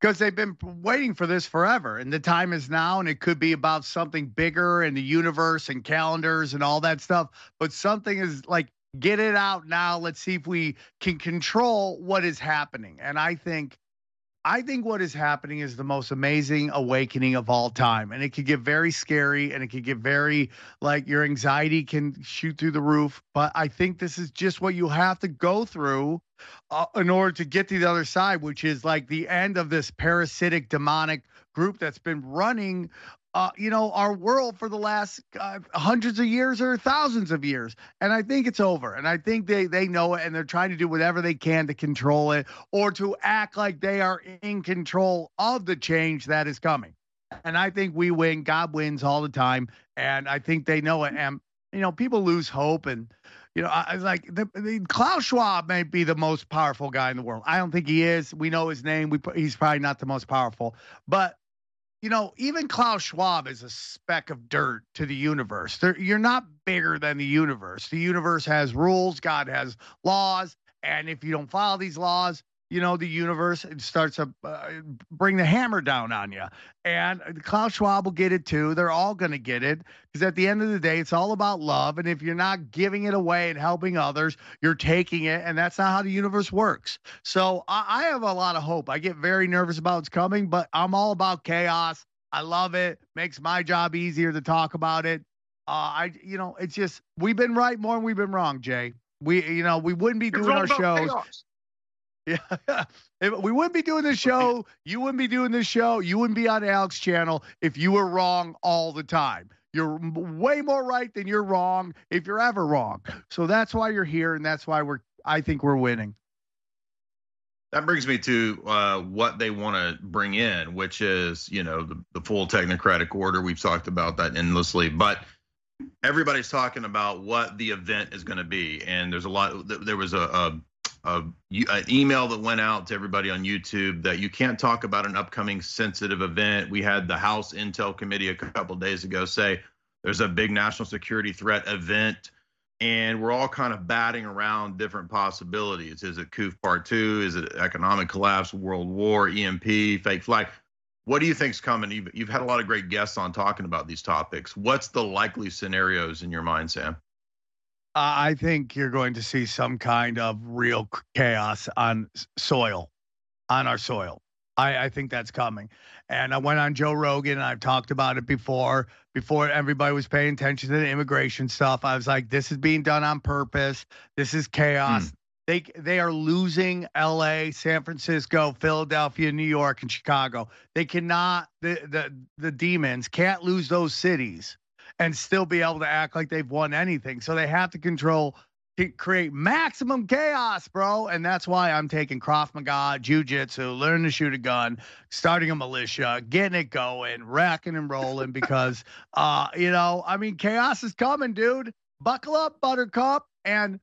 because they've been waiting for this forever and the time is now and it could be about something bigger in the universe and calendars and all that stuff but something is like get it out now let's see if we can control what is happening and i think i think what is happening is the most amazing awakening of all time and it could get very scary and it could get very like your anxiety can shoot through the roof but i think this is just what you have to go through uh, in order to get to the other side, which is like the end of this parasitic demonic group that's been running, uh, you know, our world for the last uh, hundreds of years or thousands of years. And I think it's over. And I think they they know it, and they're trying to do whatever they can to control it or to act like they are in control of the change that is coming. And I think we win. God wins all the time, and I think they know it. And you know, people lose hope and you know, I, like the, the Klaus Schwab may be the most powerful guy in the world. I don't think he is. We know his name. We he's probably not the most powerful, but you know, even Klaus Schwab is a speck of dirt to the universe. There, you're not bigger than the universe. The universe has rules. God has laws, and if you don't follow these laws, you know the universe it starts to uh, bring the hammer down on you. And Klaus Schwab will get it too. They're all going to get it because at the end of the day, it's all about love. And if you're not giving it away and helping others, you're taking it, and that's not how the universe works. So I, I have a lot of hope. I get very nervous about what's coming, but I'm all about chaos. I love it. Makes my job easier to talk about it. Uh, I, you know, it's just we've been right more than we've been wrong, Jay. We, you know, we wouldn't be doing our shows. Yeah. We wouldn't be doing this show, you wouldn't be doing this show, you wouldn't be on Alex channel if you were wrong all the time. You're way more right than you're wrong if you're ever wrong. So that's why you're here and that's why we're I think we're winning. That brings me to uh, what they want to bring in, which is, you know, the, the full technocratic order. We've talked about that endlessly, but everybody's talking about what the event is going to be. And there's a lot, there was a, a, a, an email that went out to everybody on YouTube that you can't talk about an upcoming sensitive event. We had the House Intel Committee a couple days ago say there's a big national security threat event and we're all kind of batting around different possibilities. Is it COOF Part Two? Is it economic collapse, world war, EMP, fake flag? What do you think's coming? You've, you've had a lot of great guests on talking about these topics. What's the likely scenarios in your mind, Sam? I think you're going to see some kind of real chaos on soil, on our soil. I, I think that's coming. And I went on Joe Rogan and I've talked about it before, before everybody was paying attention to the immigration stuff. I was like, this is being done on purpose. This is chaos. Hmm. They they are losing LA, San Francisco, Philadelphia, New York, and Chicago. They cannot the the the demons can't lose those cities and still be able to act like they've won anything. So they have to control create maximum chaos, bro. And that's why I'm taking Krav Maga, Jiu-Jitsu, learning to shoot a gun, starting a militia, getting it going, racking and rolling because uh, you know, I mean chaos is coming, dude. Buckle up, buttercup. And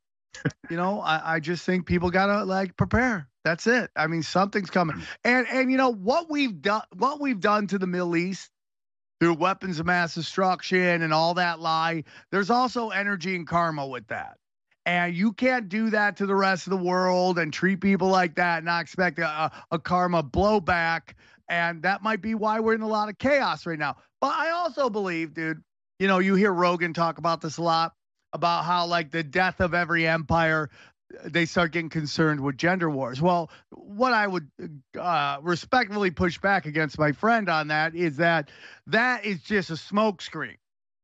you know, I, I just think people gotta like prepare. That's it. I mean, something's coming. And and you know what we've done what we've done to the Middle East through weapons of mass destruction and all that lie. There's also energy and karma with that. And you can't do that to the rest of the world and treat people like that and not expect a, a, karma blowback. And that might be why we're in a lot of chaos right now. But I also believe, dude, you know, you hear Rogan talk about this a lot about how, like, the death of every empire, they start getting concerned with gender wars. Well, what I would uh, respectfully push back against my friend on that is that that is just a smokescreen.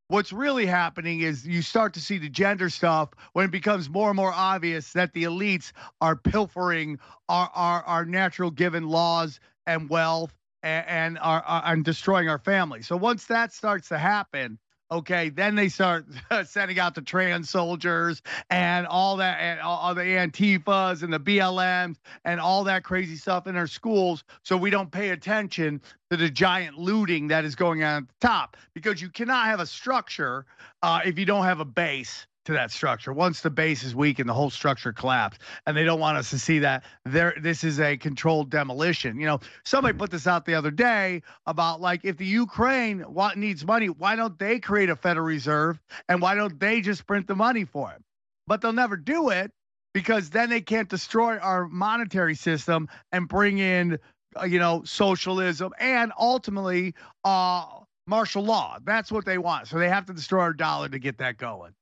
What's really happening is you start to see the gender stuff when it becomes more and more obvious that the elites are pilfering our our, our natural given laws and wealth and, and are, are and destroying our family. So once that starts to happen, okay, then they start sending out the trans soldiers and all that, and all, all the Antifas and the BLMs and all that crazy stuff in our schools. So we don't pay attention to the giant looting that is going on at the top because you cannot have a structure uh, if you don't have a base to that structure. Once the base is weak and the whole structure collapses, and they don't want us to see that there this is a controlled demolition. You know, somebody put this out the other day about like if the Ukraine what needs money, why don't they create a Federal Reserve and why don't they just print the money for it? But they'll never do it because then they can't destroy our monetary system and bring in uh, you know socialism and ultimately uh martial law. That's what they want. So they have to destroy our dollar to get that going.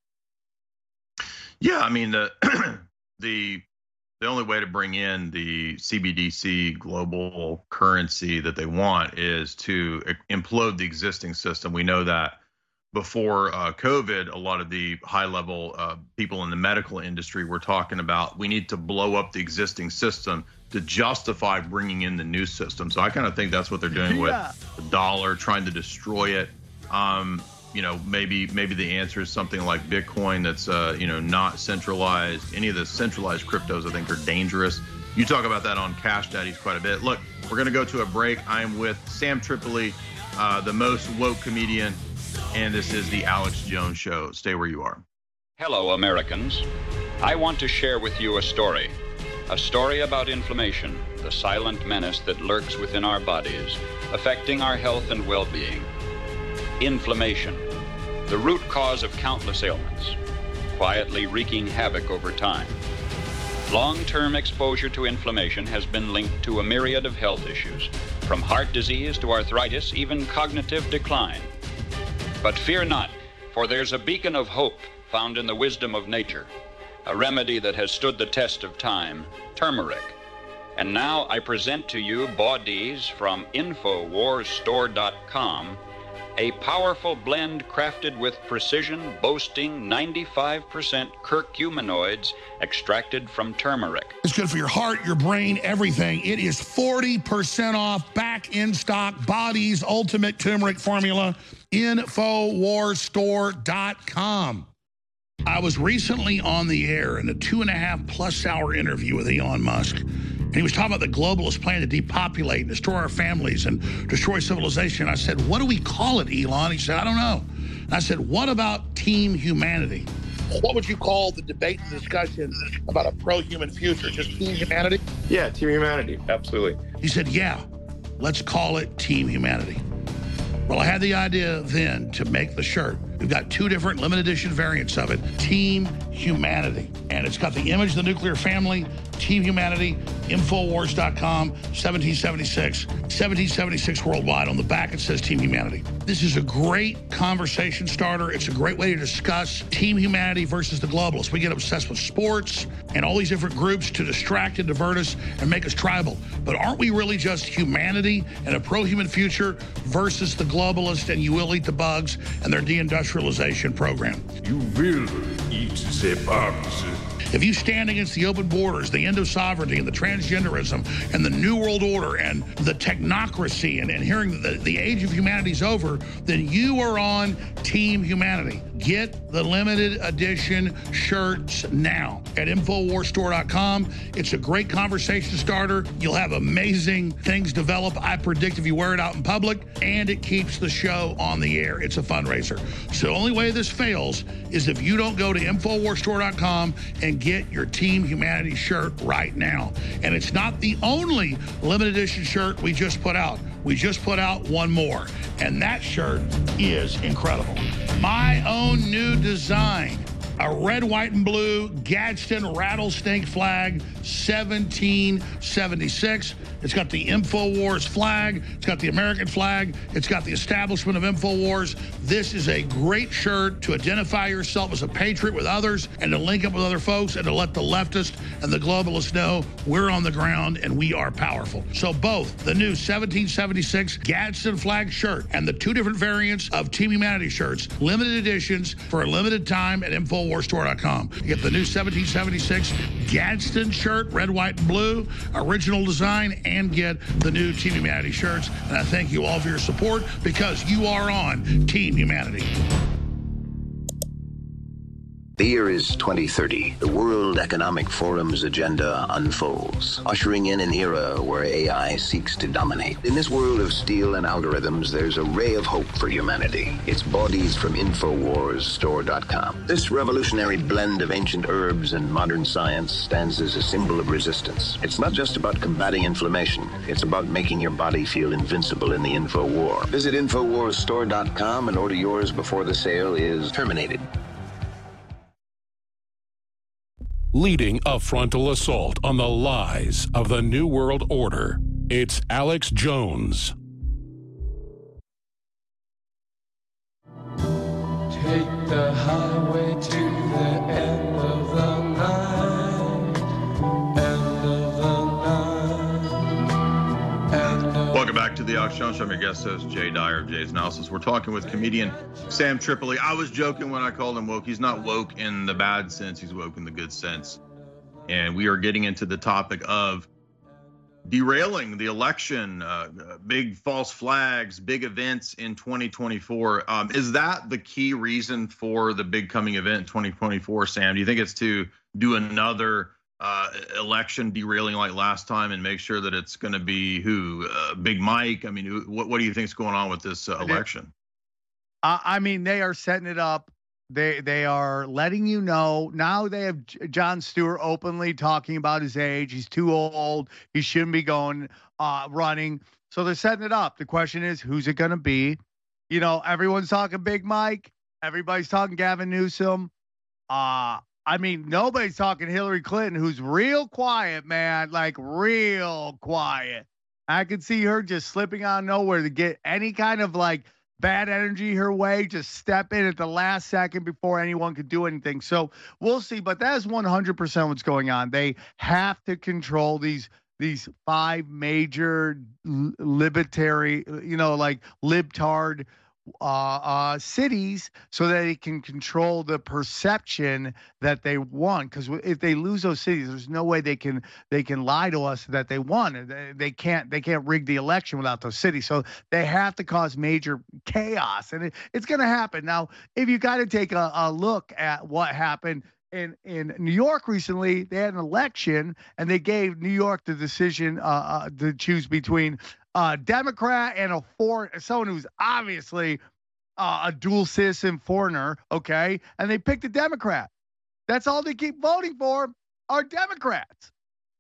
Yeah, I mean the the the only way to bring in the CBDC global currency that they want is to implode the existing system. We know that before uh, COVID, a lot of the high level uh, people in the medical industry were talking about we need to blow up the existing system to justify bringing in the new system. So I kind of think that's what they're doing Yeah. with the dollar, trying to destroy it. Um, you know, maybe maybe the answer is something like Bitcoin that's uh, you know not centralized. Any of the centralized cryptos, I think, are dangerous. You talk about that on Cash Daddies quite a bit. Look, we're gonna go to a break. I am with Sam Tripoli, uh, the most woke comedian, and this is the Alex Jones Show. Stay where you are. Hello, Americans. I want to share with you a story. A story about inflammation, the silent menace that lurks within our bodies, affecting our health and well being. Inflammation, the root cause of countless ailments, quietly wreaking havoc over time. Long term exposure to inflammation has been linked to a myriad of health issues, from heart disease to arthritis, even cognitive decline. But fear not, for there's a beacon of hope found in the wisdom of nature, a remedy that has stood the test of time turmeric. And now I present to you bodies from InfoWarsStore.com, a powerful blend crafted with precision, boasting 95% curcuminoids extracted from turmeric. It's good for your heart, your brain, everything. It is 40% off, back in stock, Body's Ultimate Turmeric Formula, Infowarsstore.com. I was recently on the air in a two and a half plus hour interview with Elon Musk. And he was talking about the globalist plan to depopulate, and destroy our families, and destroy civilization. I said, What do we call it, Elon? He said, I don't know. And I said, What about team humanity? What would you call the debate and discussion about a pro human future? Just team humanity? Yeah, Team Humanity. Absolutely. He said, Yeah, let's call it Team Humanity. Well, I had the idea then to make the shirt. We've got two different limited edition variants of it Team Humanity. And it's got the image of the nuclear family Team Humanity, Infowars.com, 1776, 1776 worldwide. On the back, it says Team Humanity. This is a great conversation starter. It's a great way to discuss Team Humanity versus the globalists. We get obsessed with sports and all these different groups to distract and divert us and make us tribal. But aren't we really just humanity and a pro human future versus the globalists and you will eat the bugs and their deindustrialization program? You will eat the bugs. If you stand against the open borders, the end of sovereignty, and the transgenderism, and the New World Order, and the technocracy, and, and hearing that the, the age of humanity is over, then you are on Team Humanity. Get the limited edition shirts now at InfoWarsStore.com. It's a great conversation starter. You'll have amazing things develop, I predict, if you wear it out in public, and it keeps the show on the air. It's a fundraiser. So the only way this fails is if you don't go to InfoWarsStore.com and get your Team Humanity shirt right now. And it's not the only limited edition shirt we just put out. We just put out one more, and that shirt is incredible. My own new design a red, white, and blue Gadsden rattlesnake flag, 1776. It's got the InfoWars flag. It's got the American flag. It's got the establishment of InfoWars. This is a great shirt to identify yourself as a patriot with others and to link up with other folks and to let the leftists and the globalists know we're on the ground and we are powerful. So both the new 1776 Gadsden flag shirt and the two different variants of Team Humanity shirts, limited editions for a limited time at InfoWarsStore.com. You get the new 1776 Gadsden shirt, red, white, and blue, original design, and get the new Team Humanity shirts. And I thank you all for your support because you are on Team Humanity. The year is 2030. The World Economic Forum's agenda unfolds, ushering in an era where AI seeks to dominate. In this world of steel and algorithms, there's a ray of hope for humanity. It's bodies from InfoWarsStore.com. This revolutionary blend of ancient herbs and modern science stands as a symbol of resistance. It's not just about combating inflammation, it's about making your body feel invincible in the info war. Visit InfoWarsStore.com and order yours before the sale is terminated. Leading a frontal assault on the lies of the New World Order. It's Alex Jones. Take the highway the Jones Show. Your guest host, Jay Dyer of Jay's Analysis. We're talking with comedian Sam Tripoli. I was joking when I called him woke. He's not woke in the bad sense, he's woke in the good sense. And we are getting into the topic of derailing the election, uh, big false flags, big events in 2024. Um, is that the key reason for the big coming event in 2024, Sam? Do you think it's to do another uh, election derailing like last time and make sure that it's going to be who? Uh, big Mike? I mean, who- what, what do you think is going on with this uh, election? I I mean, they are setting it up. They they are letting you know now. They have Jon Stewart openly talking about his age. He's too old. He shouldn't be going uh, running. So they're setting it up. The question is, who's it going to be? You know, everyone's talking Big Mike. Everybody's talking Gavin Newsom. Uh, I mean, nobody's talking Hillary Clinton, who's real quiet, man. Like real quiet. I could see her just slipping out of nowhere to get any kind of like bad energy her way, just step in at the last second before anyone could do anything. So we'll see. But that is 100% what's going on. They have to control these these five major l- libertary, you know, like libtard uh, uh, cities so that they can control the perception that they won. Because if they lose those cities, there's no way they can they can lie to us that they won. They, they can't they can't rig the election without those cities. So they have to cause major chaos, and it, it's going to happen. Now, if you got to take a, a look at what happened in in New York recently, they had an election and they gave New York the decision uh, uh, to choose between a Democrat and a foreign someone who's obviously uh, a dual citizen foreigner. Okay, and they picked a Democrat. That's all they keep voting for are Democrats.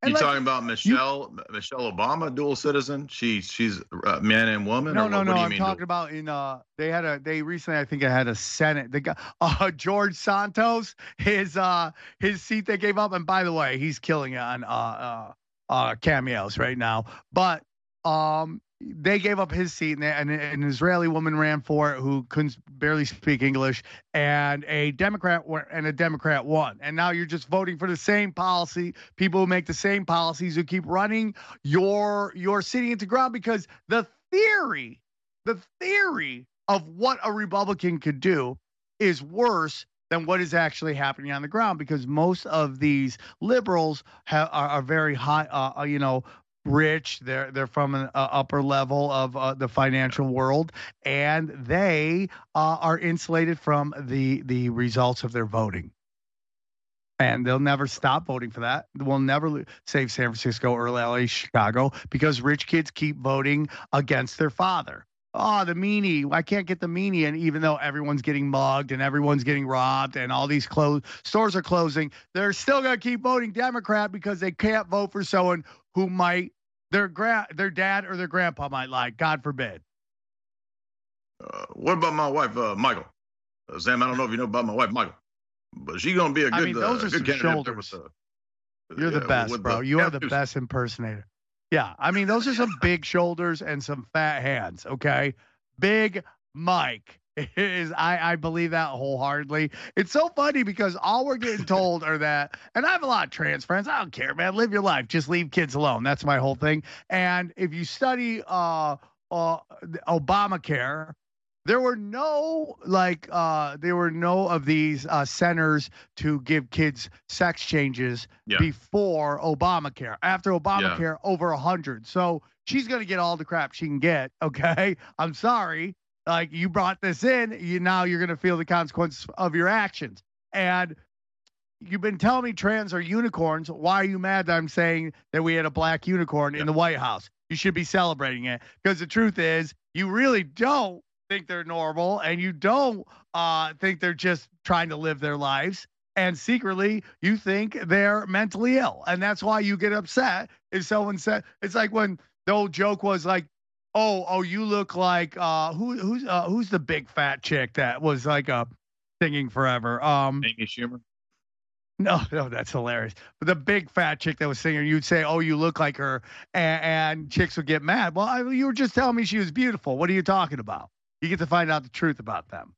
And you like, talking about Michelle Michelle Obama, dual citizen? She she's uh, man and woman. No, no, what, no. What I'm mean? talking about in uh they had a they recently I think I had a Senate. They got uh George Santos, his uh his seat they gave up. And by the way, he's killing it on uh uh uh cameos right now. But um they gave up his seat and, and an Israeli woman ran for it who couldn't barely speak English and a Democrat and a Democrat won. And now you're just voting for the same policy, people who make the same policies who keep running your your city into ground because the theory, the theory of what a Republican could do is worse than what is actually happening on the ground because most of these liberals ha- are, are very high, uh, uh, you know, rich. They're they're from an uh, upper level of uh, the financial world, and they uh, are insulated from the the results of their voting. And they'll never stop voting for that. We'll never save San Francisco or LA, Chicago, because rich kids keep voting against their father. Oh, the meanie. I can't get the meanie. And even though everyone's getting mugged and everyone's getting robbed and all these close stores are closing, they're still going to keep voting Democrat because they can't vote for someone who might their gra- their dad or their grandpa might like. God forbid. Uh, what about my wife, uh, Michael? Uh, Sam, I don't know if you know about my wife, Michael, but she's gonna be a good, I mean, those uh, are good some shoulders. with, uh, You're the best, bro. the- You are the best impersonator. Yeah, I mean, those are some big shoulders and some fat hands. Okay, Big Mike is. I I believe that wholeheartedly. It's so funny because all we're getting told are that, and I have a lot of trans friends. I don't care, man. Live your life. Just leave kids alone. That's my whole thing. And if you study uh uh Obamacare, there were no like uh there were no of these uh centers to give kids sex changes Yeah. before Obamacare. After Obamacare, over a hundred. So she's gonna get all the crap she can get. Okay. I'm sorry. Like you brought this in, you now you're gonna feel the consequences of your actions. And you've been telling me trans are unicorns. Why are you mad that I'm saying that we had a black unicorn in the White House? You should be celebrating it because the truth is, you really don't think they're normal and you don't uh, think they're just trying to live their lives. And secretly, you think they're mentally ill. And that's why you get upset if someone said, it's like when the old joke was like, oh, oh, you look like, uh, who, who's, uh, who's the big fat chick that was like a singing forever? Um, Amy Schumer. no, no, that's hilarious. But the big fat chick that was singing, you'd say, "Oh, you look like her," and, and chicks would get mad. Well, I, you were just telling me she was beautiful. What are you talking about? You get to find out the truth about them.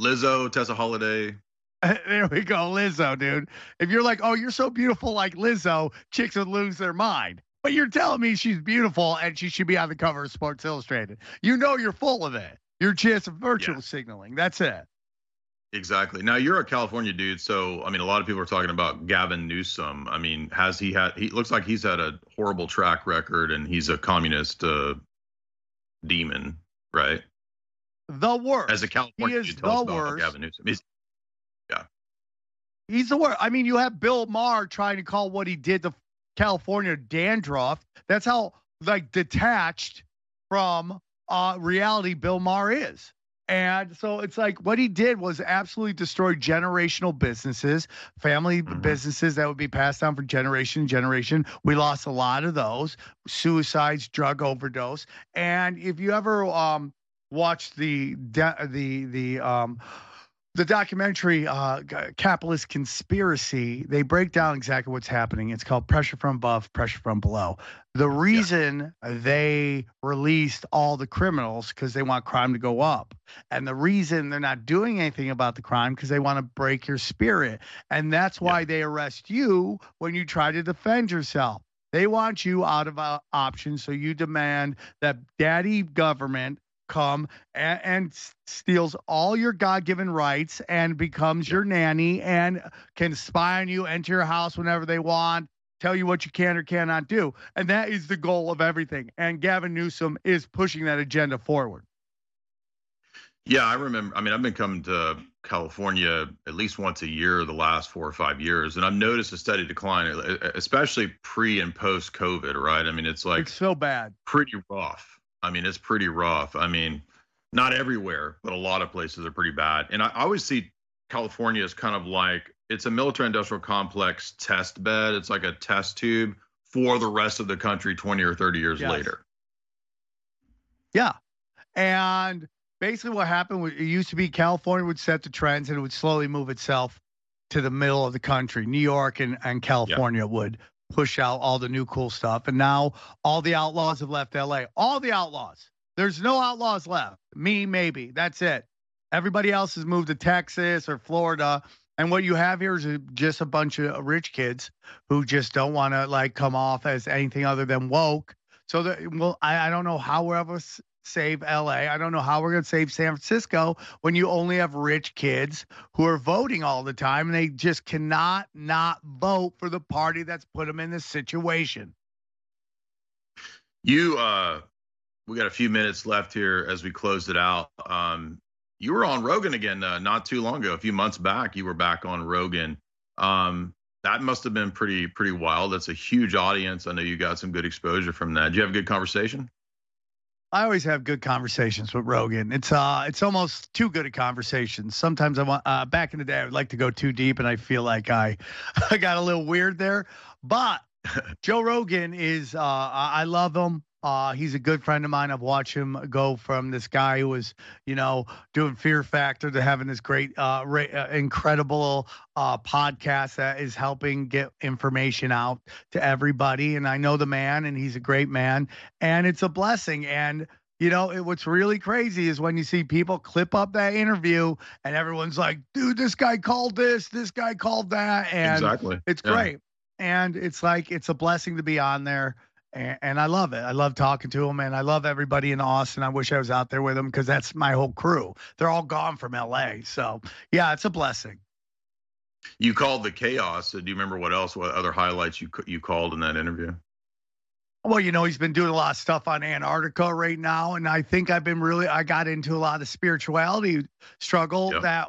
Lizzo, Tessa Holliday. there we go, Lizzo, dude. If you're like, "Oh, you're so beautiful like Lizzo," chicks would lose their mind. But you're telling me she's beautiful and she should be on the cover of Sports Illustrated. You know you're full of it. You're just virtual signaling. That's it. Exactly. Now you're a California dude, so I mean, a lot of people are talking about Gavin Newsom. I mean, has he had? He looks like he's had a horrible track record, and he's a communist uh, demon, right? The worst. As a California is dude, tell us the about worst. Gavin Newsom. He's, He's the worst. I mean, you have Bill Maher trying to call what he did to California dandruff. That's how like detached from uh, reality Bill Maher is. And so it's like what he did was absolutely destroy generational businesses, family businesses that would be passed down for generation to generation. We lost a lot of those suicides, drug overdose. And if you ever um, watched the de- the the um, the documentary uh, capitalist conspiracy they break down exactly what's happening. It's called pressure from above pressure from below. The reason they released all the criminals because they want crime to go up. And the reason they're not doing anything about the crime because they want to break your spirit. And that's why they arrest you when you try to defend yourself. They want you out of uh, options so you demand that daddy government come and, and steals all your god-given rights and becomes your nanny and can spy on you enter your house whenever they want tell you what you can or cannot do and that is the goal of everything and gavin newsom is pushing that agenda forward yeah, I remember. I mean, I've been coming to California at least once a year the last four or five years, and I've noticed a steady decline, especially pre and post COVID. Right? I mean, it's like it's so bad pretty rough. I mean, it's pretty rough. I mean, not everywhere, but a lot of places are pretty bad. And I, I always see California as kind of like it's a military industrial complex test bed. It's like a test tube for the rest of the country 20 or 30 years Yes. later. Yeah. And basically what happened was it used to be California would set the trends and it would slowly move itself to the middle of the country. New York and, and California would push out all the new cool stuff. And now all the outlaws have left LA. All the outlaws. There's no outlaws left. Me, maybe. That's it. Everybody else has moved to Texas or Florida. And what you have here is just a bunch of rich kids who just don't want to like come off as anything other than woke. So that well, I, I don't know how we're ever save LA. I don't know how we're gonna save San Francisco when you only have rich kids who are voting all the time and they just cannot not vote for the party that's put them in this situation. You, uh, we got a few minutes left here as we close it out. Um, you were on Rogan again uh, not too long ago, a few months back. You were back on Rogan. Um, that must have been pretty pretty wild. That's a huge audience. I know you got some good exposure from that. Did you have a good conversation? I always have good conversations with Rogan. It's uh it's almost too good a conversation. Sometimes I want uh back in the day I would like to go too deep and I feel like I I got a little weird there. But Joe Rogan is uh I I love him. Uh he's a good friend of mine. I've watched him go from this guy who was, you know, doing Fear Factor to having this great uh, ra- uh incredible uh podcast that is helping get information out to everybody and I know the man and he's a great man and it's a blessing and you know it, what's really crazy is when you see people clip up that interview and everyone's like dude this guy called this this guy called that and exactly. it's Yeah. great and it's like it's a blessing to be on there and, and i love it i love talking to them, and i love everybody in austin i wish i was out there with them because that's my whole crew they're all gone from la so yeah it's a blessing You called the chaos. Do you remember what else? What other highlights you you called in that interview? Well, you know, he's been doing a lot of stuff on Antarctica right now. And I think I've been really, I got into a lot of spirituality struggle Yep. that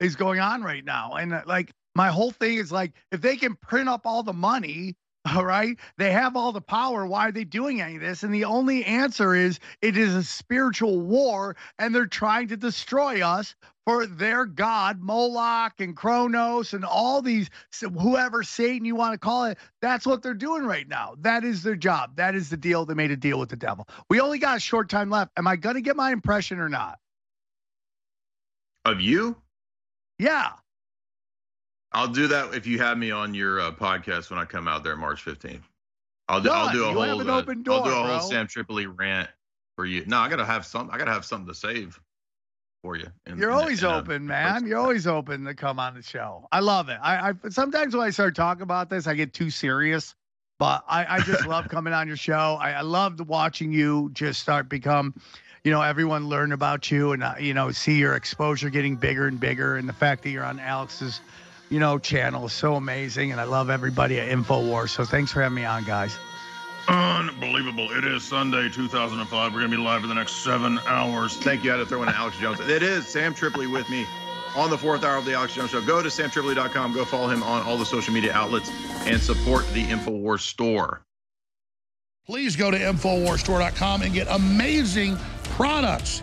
is going on right now. And uh, like, my whole thing is like, if they can print up all the money, all right, they have all the power. Why are they doing any of this? And the only answer is it is a spiritual war and they're trying to destroy us for their God, Moloch and Kronos and all these, whoever Satan you want to call it. That's what they're doing right now. That is their job. That is the deal. They made a deal with the devil. We only got a short time left. Am I going to get my impression or not? Of you? Yeah. I'll do that if you have me on your uh, podcast when I come out there March 15th. I'll do. I'll do a whole. uh, open I'll do door, a whole bro. Sam Tripoli rant for you. No, I gotta have some. I gotta have something to save for you. in- You're in always in a- open, man. You're always open to come on the show. I love it. I, I sometimes when I start talking about this, I get too serious. But I, I just love coming on your show. I, I loved watching you just start become, you know, everyone learn about you and uh, you know see your exposure getting bigger and bigger, and the fact that you're on Alex's, you know, channel is so amazing. And I love everybody at Infowars. So thanks for having me on, guys. Unbelievable. It is Sunday, 2005. We're going to be live for the next seven hours. Thank you. I had to throw in Alex Jones. It is Sam Tripoli with me on the fourth hour of the Alex Jones Show. Go to samtripoli.com. Go follow him on all the social media outlets and support the InfoWars store. Please go to InfoWarsStore.com and get amazing products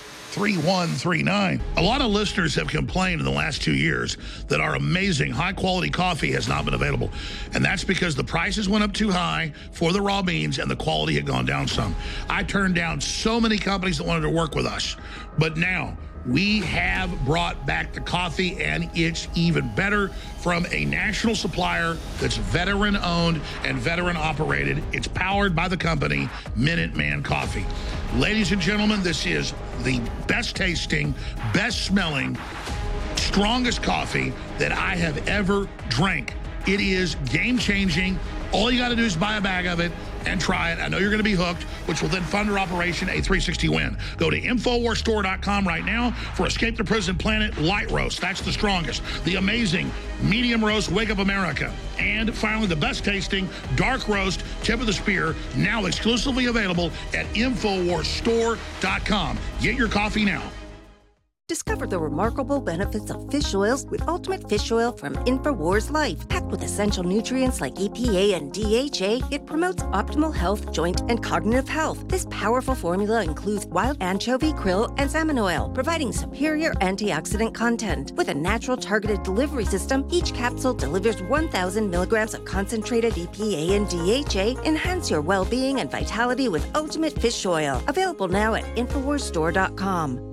3139. A lot of listeners have complained in the last two years that our amazing high quality coffee has not been available. And that's because the prices went up too high for the raw beans and the quality had gone down some. I turned down so many companies that wanted to work with us. But now, we have brought back the coffee and it's even better from a national supplier that's veteran owned and veteran operated. It's powered by the company Minuteman Coffee. Ladies and gentlemen, this is the best tasting, best smelling, strongest coffee that I have ever drank. It is game changing. All you got to do is buy a bag of it. And try it. I know you're going to be hooked, which will then fund our Operation A360 Win. Go to InfoWarsStore.com right now for Escape the Prison Planet Light Roast. That's the strongest. The amazing Medium Roast Wake Up America. And finally, the best tasting Dark Roast Tip of the Spear, now exclusively available at InfoWarsStore.com. Get your coffee now. Discover the remarkable benefits of fish oils with Ultimate Fish Oil from InfoWars Life. Packed with essential nutrients like EPA and DHA, it promotes optimal health, joint, and cognitive health. This powerful formula includes wild anchovy, krill, and salmon oil, providing superior antioxidant content. With a natural targeted delivery system, each capsule delivers 1,000 milligrams of concentrated EPA and DHA. Enhance your well being and vitality with Ultimate Fish Oil. Available now at InfoWarsStore.com.